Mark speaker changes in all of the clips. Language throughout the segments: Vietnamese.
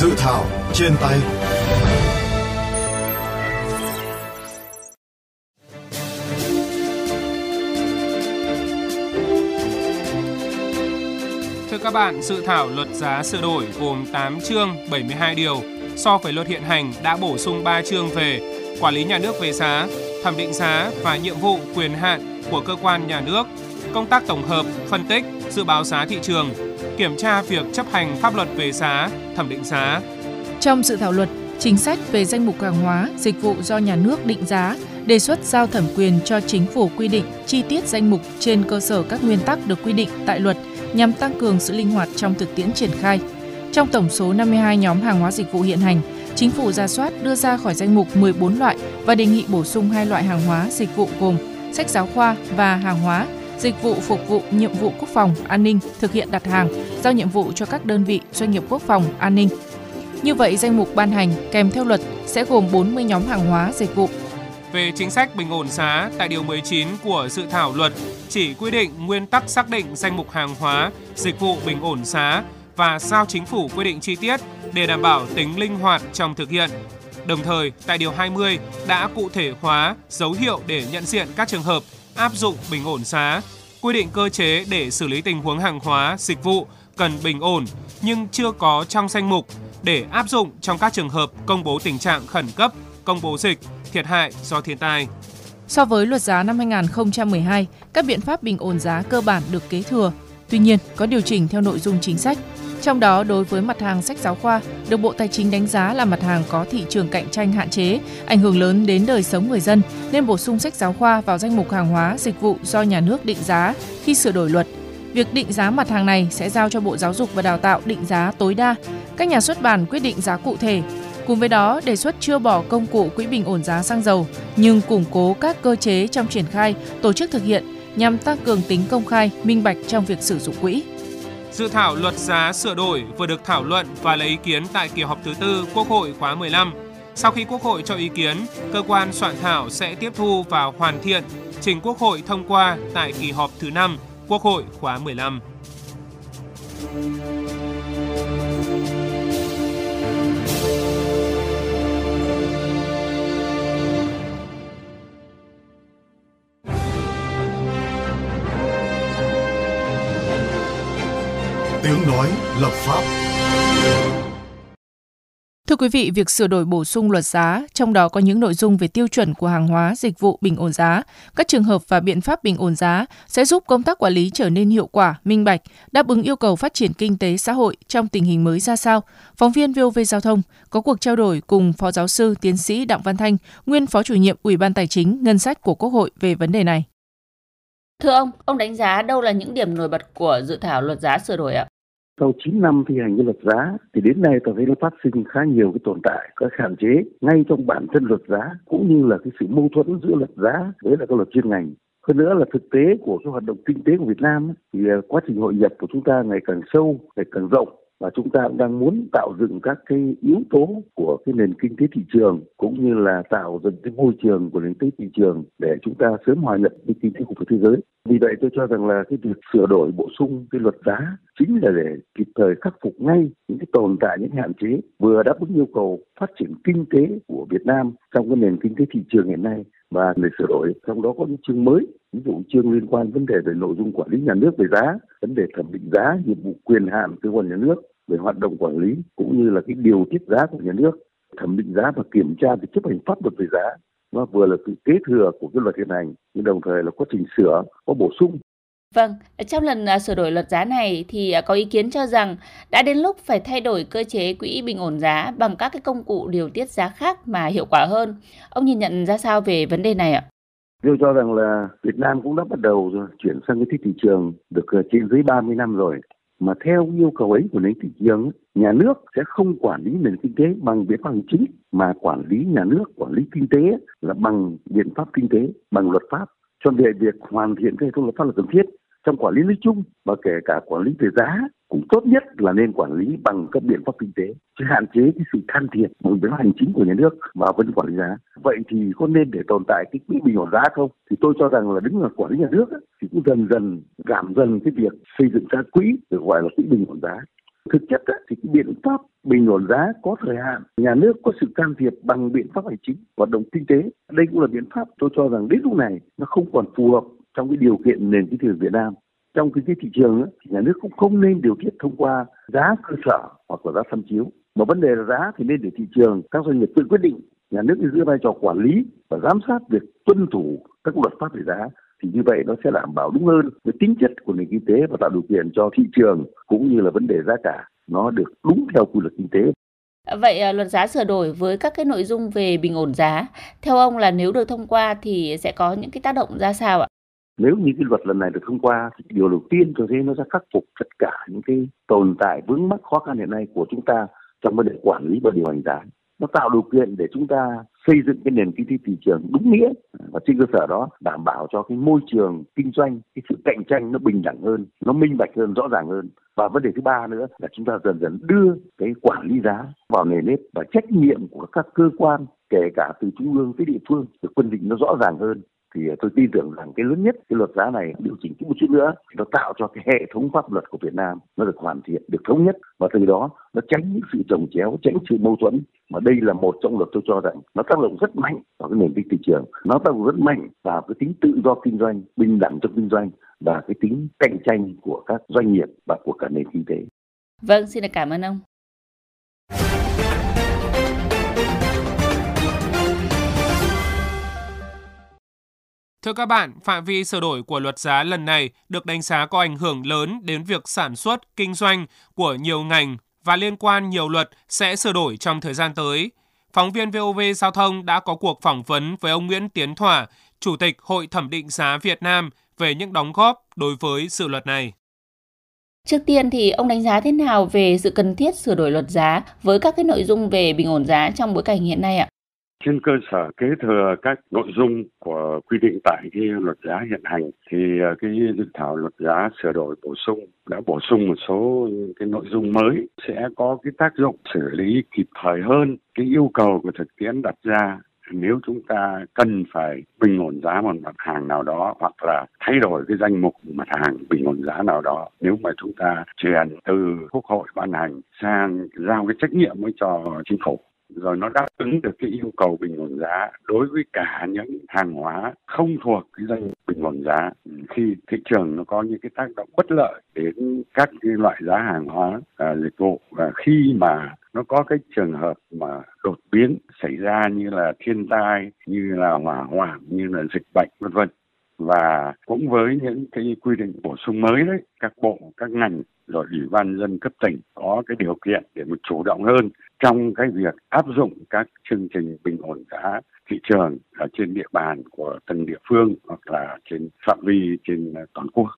Speaker 1: Dự thảo trên tay.
Speaker 2: Thưa các bạn, dự thảo luật giá sửa đổi gồm 8 chương 72 điều, so với luật hiện hành đã bổ sung 3 chương về quản lý nhà nước về giá, thẩm định giá và nhiệm vụ quyền hạn của cơ quan nhà nước, công tác tổng hợp, phân tích, dự báo giá thị trường, kiểm tra việc chấp hành pháp luật về giá, thẩm định giá.
Speaker 3: Trong dự thảo luật, chính sách về danh mục hàng hóa, dịch vụ do nhà nước định giá, đề xuất giao thẩm quyền cho chính phủ quy định chi tiết danh mục trên cơ sở các nguyên tắc được quy định tại luật nhằm tăng cường sự linh hoạt trong thực tiễn triển khai. Trong tổng số 52 nhóm hàng hóa dịch vụ hiện hành, chính phủ ra soát đưa ra khỏi danh mục 14 loại và đề nghị bổ sung hai loại hàng hóa dịch vụ gồm sách giáo khoa và hàng hóa dịch vụ phục vụ nhiệm vụ quốc phòng, an ninh, thực hiện đặt hàng, giao nhiệm vụ cho các đơn vị doanh nghiệp quốc phòng, an ninh. Như vậy, danh mục ban hành kèm theo luật sẽ gồm 40 nhóm hàng hóa dịch vụ.
Speaker 2: Về chính sách bình ổn giá, tại Điều 19 của dự thảo luật chỉ quy định nguyên tắc xác định danh mục hàng hóa, dịch vụ bình ổn giá và giao chính phủ quy định chi tiết để đảm bảo tính linh hoạt trong thực hiện. Đồng thời, tại Điều 20 đã cụ thể hóa dấu hiệu để nhận diện các trường hợp áp dụng bình ổn giá, quy định cơ chế để xử lý tình huống hàng hóa, dịch vụ cần bình ổn nhưng chưa có trong danh mục để áp dụng trong các trường hợp công bố tình trạng khẩn cấp, công bố dịch, thiệt hại do thiên tai.
Speaker 3: So với luật giá năm 2012, các biện pháp bình ổn giá cơ bản được kế thừa. Tuy nhiên, có điều chỉnh theo nội dung chính sách. Trong đó, đối với mặt hàng sách giáo khoa, được Bộ Tài chính đánh giá là mặt hàng có thị trường cạnh tranh hạn chế, ảnh hưởng lớn đến đời sống người dân, nên bổ sung sách giáo khoa vào danh mục hàng hóa, dịch vụ do nhà nước định giá khi sửa đổi luật. Việc định giá mặt hàng này sẽ giao cho Bộ Giáo dục và Đào tạo định giá tối đa. Các nhà xuất bản quyết định giá cụ thể. Cùng với đó, đề xuất chưa bỏ công cụ quỹ bình ổn giá xăng dầu, nhưng củng cố các cơ chế trong triển khai, tổ chức thực hiện nhằm tăng cường tính công khai, minh bạch trong việc sử dụng quỹ.
Speaker 2: Dự thảo luật giá sửa đổi vừa được thảo luận và lấy ý kiến tại kỳ họp thứ tư Quốc hội khóa 15. Sau khi Quốc hội cho ý kiến, cơ quan soạn thảo sẽ tiếp thu và hoàn thiện trình Quốc hội thông qua tại kỳ họp thứ 5 Quốc hội khóa 15.
Speaker 1: Lập pháp
Speaker 3: Thưa quý vị, việc sửa đổi bổ sung luật giá, trong đó có những nội dung về tiêu chuẩn của hàng hóa, dịch vụ bình ổn giá, các trường hợp và biện pháp bình ổn giá sẽ giúp công tác quản lý trở nên hiệu quả, minh bạch, đáp ứng yêu cầu phát triển kinh tế xã hội trong tình hình mới ra sao. Phóng viên VOV Giao thông có cuộc trao đổi cùng Phó Giáo sư Tiến sĩ Đặng Văn Thanh, nguyên Phó chủ nhiệm Ủy ban Tài chính Ngân sách của Quốc hội về vấn đề này.
Speaker 4: Thưa ông, ông đánh giá đâu là những điểm nổi bật của dự thảo luật giá sửa đổi ạ?
Speaker 5: Sau 9 năm thi hành cái luật giá thì đến nay tôi thấy nó phát sinh khá nhiều cái tồn tại, các hạn chế ngay trong bản thân luật giá cũng như là cái sự mâu thuẫn giữa luật giá với là các luật chuyên ngành. Hơn nữa là thực tế của cái hoạt động kinh tế của Việt Nam thì à, quá trình hội nhập của chúng ta ngày càng sâu, ngày càng rộng và chúng ta cũng đang muốn tạo dựng các cái yếu tố của cái nền kinh tế thị trường, cũng như là tạo dựng cái môi trường của nền kinh tế thị trường để chúng ta sớm hòa nhập với kinh tế khu vực thế giới. Vì vậy tôi cho rằng là cái việc sửa đổi bổ sung cái luật giá chính là để kịp thời khắc phục ngay những cái tồn tại, những hạn chế vừa đáp ứng yêu cầu phát triển kinh tế của Việt Nam trong cái nền kinh tế thị trường hiện nay và để sửa đổi, trong đó có những chương mới, ví dụ chương liên quan vấn đề về nội dung quản lý nhà nước về giá, vấn đề thẩm định giá, nhiệm vụ quyền hạn cơ quan nhà nước về hoạt động quản lý, cũng như là cái điều tiết giá của nhà nước, thẩm định giá và kiểm tra việc chấp hành pháp luật về giá. Nó vừa là sự kế thừa của cái luật hiện hành, nhưng đồng thời là quá trình sửa, có bổ sung
Speaker 4: Vâng, trong lần à, sửa đổi luật giá này thì à, có ý kiến cho rằng đã đến lúc phải thay đổi cơ chế quỹ bình ổn giá bằng các cái công cụ điều tiết giá khác mà hiệu quả hơn. Ông nhìn nhận ra sao về vấn đề này ạ?
Speaker 5: Tôi cho rằng là Việt Nam cũng đã bắt đầu rồi, chuyển sang cái thị trường được à, trên dưới 30 năm rồi. Mà theo yêu cầu ấy của nền thị trường, nhà nước sẽ không quản lý nền kinh tế bằng biện pháp hành chính mà quản lý nhà nước, quản lý kinh tế là bằng biện pháp kinh tế, bằng luật pháp. Cho nên việc hoàn thiện cái luật pháp là cần thiết trong quản lý nói chung và kể cả quản lý về giá cũng tốt nhất là nên quản lý bằng các biện pháp kinh tế chứ hạn chế cái sự can thiệp bằng biện pháp hành chính của nhà nước vào vấn quản lý giá. Vậy thì có nên để tồn tại cái quỹ bình ổn giá không? Thì tôi cho rằng là đứng là quản lý nhà nước thì cũng dần dần giảm dần cái việc xây dựng các quỹ được gọi là quỹ bình ổn giá. Thực chất thì cái biện pháp bình ổn giá có thời hạn, nhà nước có sự can thiệp bằng biện pháp hành chính, hoạt động kinh tế. Đây cũng là biện pháp tôi cho rằng đến lúc này nó không còn phù hợp trong cái điều kiện nền kinh tế Việt Nam trong kinh tế thị trường ấy, thì nhà nước cũng không nên điều tiết thông qua giá cơ sở hoặc là giá tham chiếu mà vấn đề là giá thì nên để thị trường các doanh nghiệp tự quyết định nhà nước giữ vai trò quản lý và giám sát việc tuân thủ các luật pháp về giá thì như vậy nó sẽ đảm bảo đúng hơn với tính chất của nền kinh tế và tạo điều kiện cho thị trường cũng như là vấn đề giá cả nó được đúng theo quy luật kinh tế.
Speaker 4: Vậy à, luật giá sửa đổi với các cái nội dung về bình ổn giá, theo ông là nếu được thông qua thì sẽ có những cái tác động ra sao ạ?
Speaker 5: Nếu như cái luật lần này được thông qua thì điều đầu tiên tôi thấy nó sẽ khắc phục tất cả những cái tồn tại vướng mắc khó khăn hiện nay của chúng ta trong vấn đề quản lý và điều hành giá. Nó tạo điều kiện để chúng ta xây dựng cái nền kinh tế thị trường đúng nghĩa và trên cơ sở đó đảm bảo cho cái môi trường kinh doanh, cái sự cạnh tranh nó bình đẳng hơn, nó minh bạch hơn, rõ ràng hơn. Và vấn đề thứ ba nữa là chúng ta dần dần đưa cái quản lý giá vào nền nếp và trách nhiệm của các cơ quan, kể cả từ trung ương tới địa phương, được phân định nó rõ ràng hơn thì ờ, tôi tin tưởng rằng cái lớn nhất cái luật giá này điều chỉnh một chút nữa nó tạo cho cái hệ thống pháp luật của Việt Nam nó được hoàn thiện được thống nhất và từ đó nó tránh những sự trồng chéo tránh sự mâu thuẫn mà đây là một trong luật tôi cho rằng nó tác động rất mạnh vào cái nền kinh tế thị trường nó tác động rất mạnh vào cái tính tự do kinh doanh bình đẳng trong kinh doanh và cái tính cạnh tranh của các doanh nghiệp và của cả nền kinh tế.
Speaker 4: Vâng, xin được cảm ơn ông.
Speaker 2: Thưa các bạn, phạm vi sửa đổi của luật giá lần này được đánh giá có ảnh hưởng lớn đến việc sản xuất, kinh doanh của nhiều ngành và liên quan nhiều luật sẽ sửa đổi trong thời gian tới. Phóng viên VOV Giao thông đã có cuộc phỏng vấn với ông Nguyễn Tiến Thỏa, Chủ tịch Hội Thẩm định giá Việt Nam về những đóng góp đối với dự luật này.
Speaker 4: Trước tiên thì ông đánh giá thế nào về sự cần thiết sửa đổi luật giá với các cái nội dung về bình ổn giá trong bối cảnh hiện nay ạ?
Speaker 6: Trên cơ sở kế thừa các nội dung của quy định tại cái luật giá hiện hành thì à, cái dự thảo luật giá sửa đổi bổ sung, đã bổ sung một số cái nội dung mới sẽ có cái tác dụng xử lý kịp thời hơn cái yêu cầu của thực tiễn đặt ra. Nếu chúng ta cần phải bình ổn giá một mặt hàng nào đó hoặc là thay đổi cái danh mục mặt hàng bình ổn giá nào đó, nếu mà chúng ta chuyển từ quốc hội ban hành sang giao cái trách nhiệm mới cho chính phủ rồi nó đáp ứng được cái yêu cầu bình ổn giá đối với cả những hàng hóa không thuộc cái danh bình ổn giá. Ừ, khi thị trường nó có những cái tác động bất lợi đến các cái loại giá hàng hóa à, dịch vụ và khi mà nó có cái trường hợp mà đột biến xảy ra như là thiên tai như là hỏa hoạn như là dịch bệnh vân vân. Và cũng với những cái quy định bổ sung mới đấy các bộ các ngành rồi ủy ban dân cấp tỉnh có cái điều kiện để mà chủ động hơn trong cái việc áp dụng các chương trình bình ổn giá thị trường ở trên địa bàn của từng địa phương hoặc là trên phạm vi trên toàn quốc.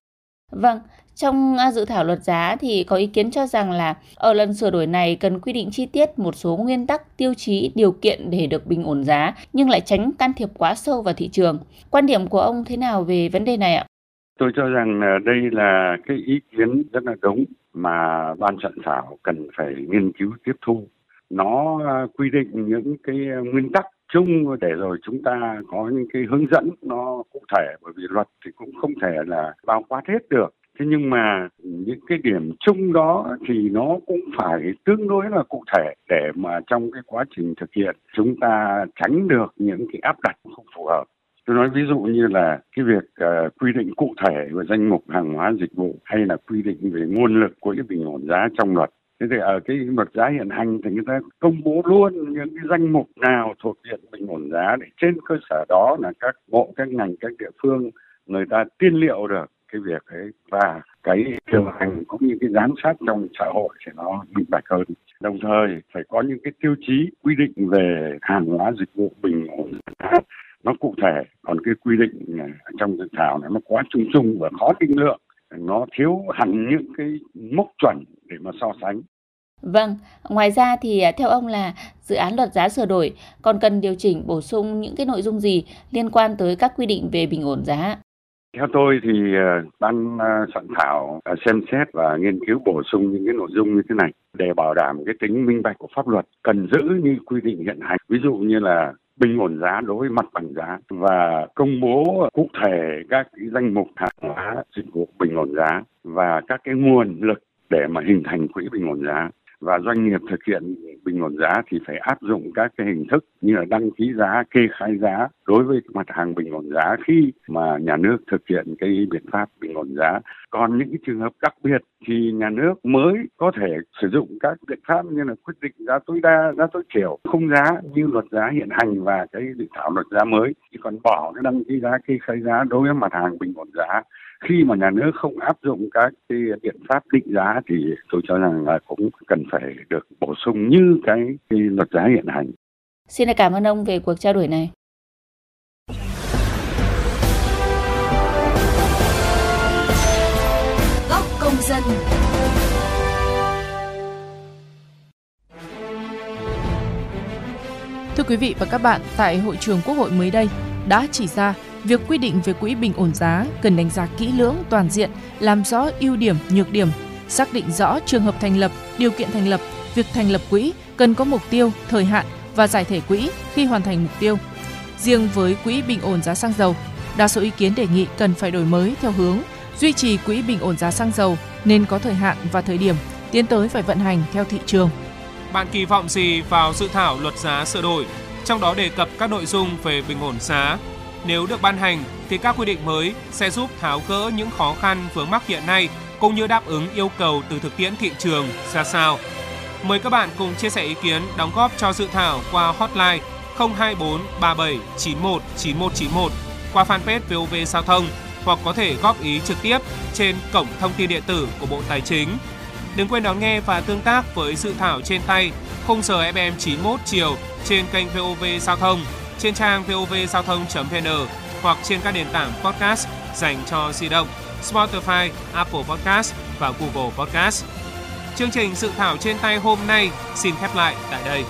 Speaker 4: Vâng, trong à, dự thảo luật giá thì có ý kiến cho rằng là ở lần sửa đổi này cần quy định chi tiết một số nguyên tắc, tiêu chí, điều kiện để được bình ổn giá nhưng lại tránh can thiệp quá sâu vào thị trường. Quan điểm của ông thế nào về vấn đề này ạ?
Speaker 6: Tôi cho rằng đây là cái ý kiến rất là đúng mà ban soạn thảo cần phải nghiên cứu tiếp thu. Nó à, quy định những cái à, nguyên tắc chung để rồi chúng ta có những cái hướng dẫn nó cụ thể. Bởi vì luật thì cũng không thể là bao quát hết được. Thế nhưng mà những cái điểm chung đó thì nó cũng phải tương đối là cụ thể để mà trong cái quá trình thực hiện chúng ta tránh được những cái áp đặt không phù hợp. Tôi nói ví dụ như là cái việc uh, quy định cụ thể về danh mục hàng hóa dịch vụ hay là quy định về nguồn lực của cái bình ổn giá trong luật thế thì ở cái luật giá hiện hành thì người ta công bố luôn những cái danh mục nào thuộc diện bình ổn giá để trên cơ sở đó là các bộ, các ngành, các địa phương người ta tiên liệu được cái việc ấy và cái điều hành cũng như cái giám sát trong xã hội thì nó minh bạch hơn. Đồng thời phải có những cái tiêu chí, quy định về hàng hóa dịch vụ bình ổn giá. Nó cụ thể, còn cái quy định à, trong dự thảo này nó quá chung chung và khó định lượng nó thiếu hẳn những cái mốc chuẩn để mà so sánh
Speaker 4: Vâng, ngoài ra thì à, theo ông là dự án luật giá sửa đổi còn cần điều chỉnh bổ sung những cái nội dung gì liên quan tới các quy định về bình ổn giá?
Speaker 6: Theo tôi thì à, ban à, soạn thảo xem xét và nghiên cứu bổ sung những cái nội dung như thế này để bảo đảm cái tính minh bạch của pháp luật cần giữ như quy định hiện hành. Ví dụ như là bình ổn giá đối với mặt bằng giá và công bố cụ thể các cái danh mục hàng hóa dịch vụ bình ổn giá và các cái nguồn lực để mà hình thành quỹ bình ổn giá và doanh nghiệp thực hiện bình ổn giá thì phải áp dụng các cái hình thức như là đăng ký giá, kê khai giá đối với mặt hàng bình ổn giá khi mà nhà nước thực hiện cái biện pháp bình ổn giá. Còn những cái trường hợp đặc biệt thì nhà nước mới có thể sử dụng các biện pháp như là quyết định giá tối đa, giá tối thiểu, khung giá như luật giá hiện hành và cái dự thảo luật giá mới. Chỉ còn bỏ cái đăng ký giá, kê khai giá đối với mặt hàng bình ổn giá khi mà nhà nước không áp dụng các cái biện pháp định giá thì tôi cho rằng là cũng cần phải được bổ sung như cái, cái luật giá hiện hành.
Speaker 4: Xin cảm ơn ông về cuộc trao đổi này.
Speaker 7: Góc công dân
Speaker 3: Thưa quý vị và các bạn, tại hội trường Quốc hội mới đây đã chỉ ra việc quy định về quỹ bình ổn giá cần đánh giá kỹ lưỡng toàn diện, làm rõ ưu điểm, nhược điểm, xác định rõ trường hợp thành lập, điều kiện thành lập, việc thành lập quỹ cần có mục tiêu, thời hạn và giải thể quỹ khi hoàn thành mục tiêu. Riêng với quỹ bình ổn giá xăng dầu, đa số ý kiến đề nghị cần phải đổi mới theo hướng duy trì quỹ bình ổn giá xăng dầu nên có thời hạn và thời điểm, tiến tới phải vận hành theo thị trường.
Speaker 2: Bạn kỳ vọng gì vào dự thảo luật giá sửa đổi, trong đó đề cập các nội dung về bình ổn giá, nếu được ban hành, thì các quy định mới sẽ giúp tháo gỡ những khó khăn vướng mắc hiện nay, cũng như đáp ứng yêu cầu từ thực tiễn thị trường ra sao. Mời các bạn cùng chia sẻ ý kiến đóng góp cho dự thảo qua hotline 024 37 91 9191 qua fanpage VOV Giao thông, hoặc có thể góp ý trực tiếp trên cổng thông tin điện tử của Bộ Tài chính. Đừng quên đón nghe và tương tác với dự thảo trên tay, khung giờ FM 91 chiều trên kênh VOV Giao thông trên trang vovgiao thông.vn hoặc trên các nền tảng podcast dành cho di động Spotify, Apple Podcast và Google Podcast. Chương trình dự thảo trên tay hôm nay xin khép lại tại đây.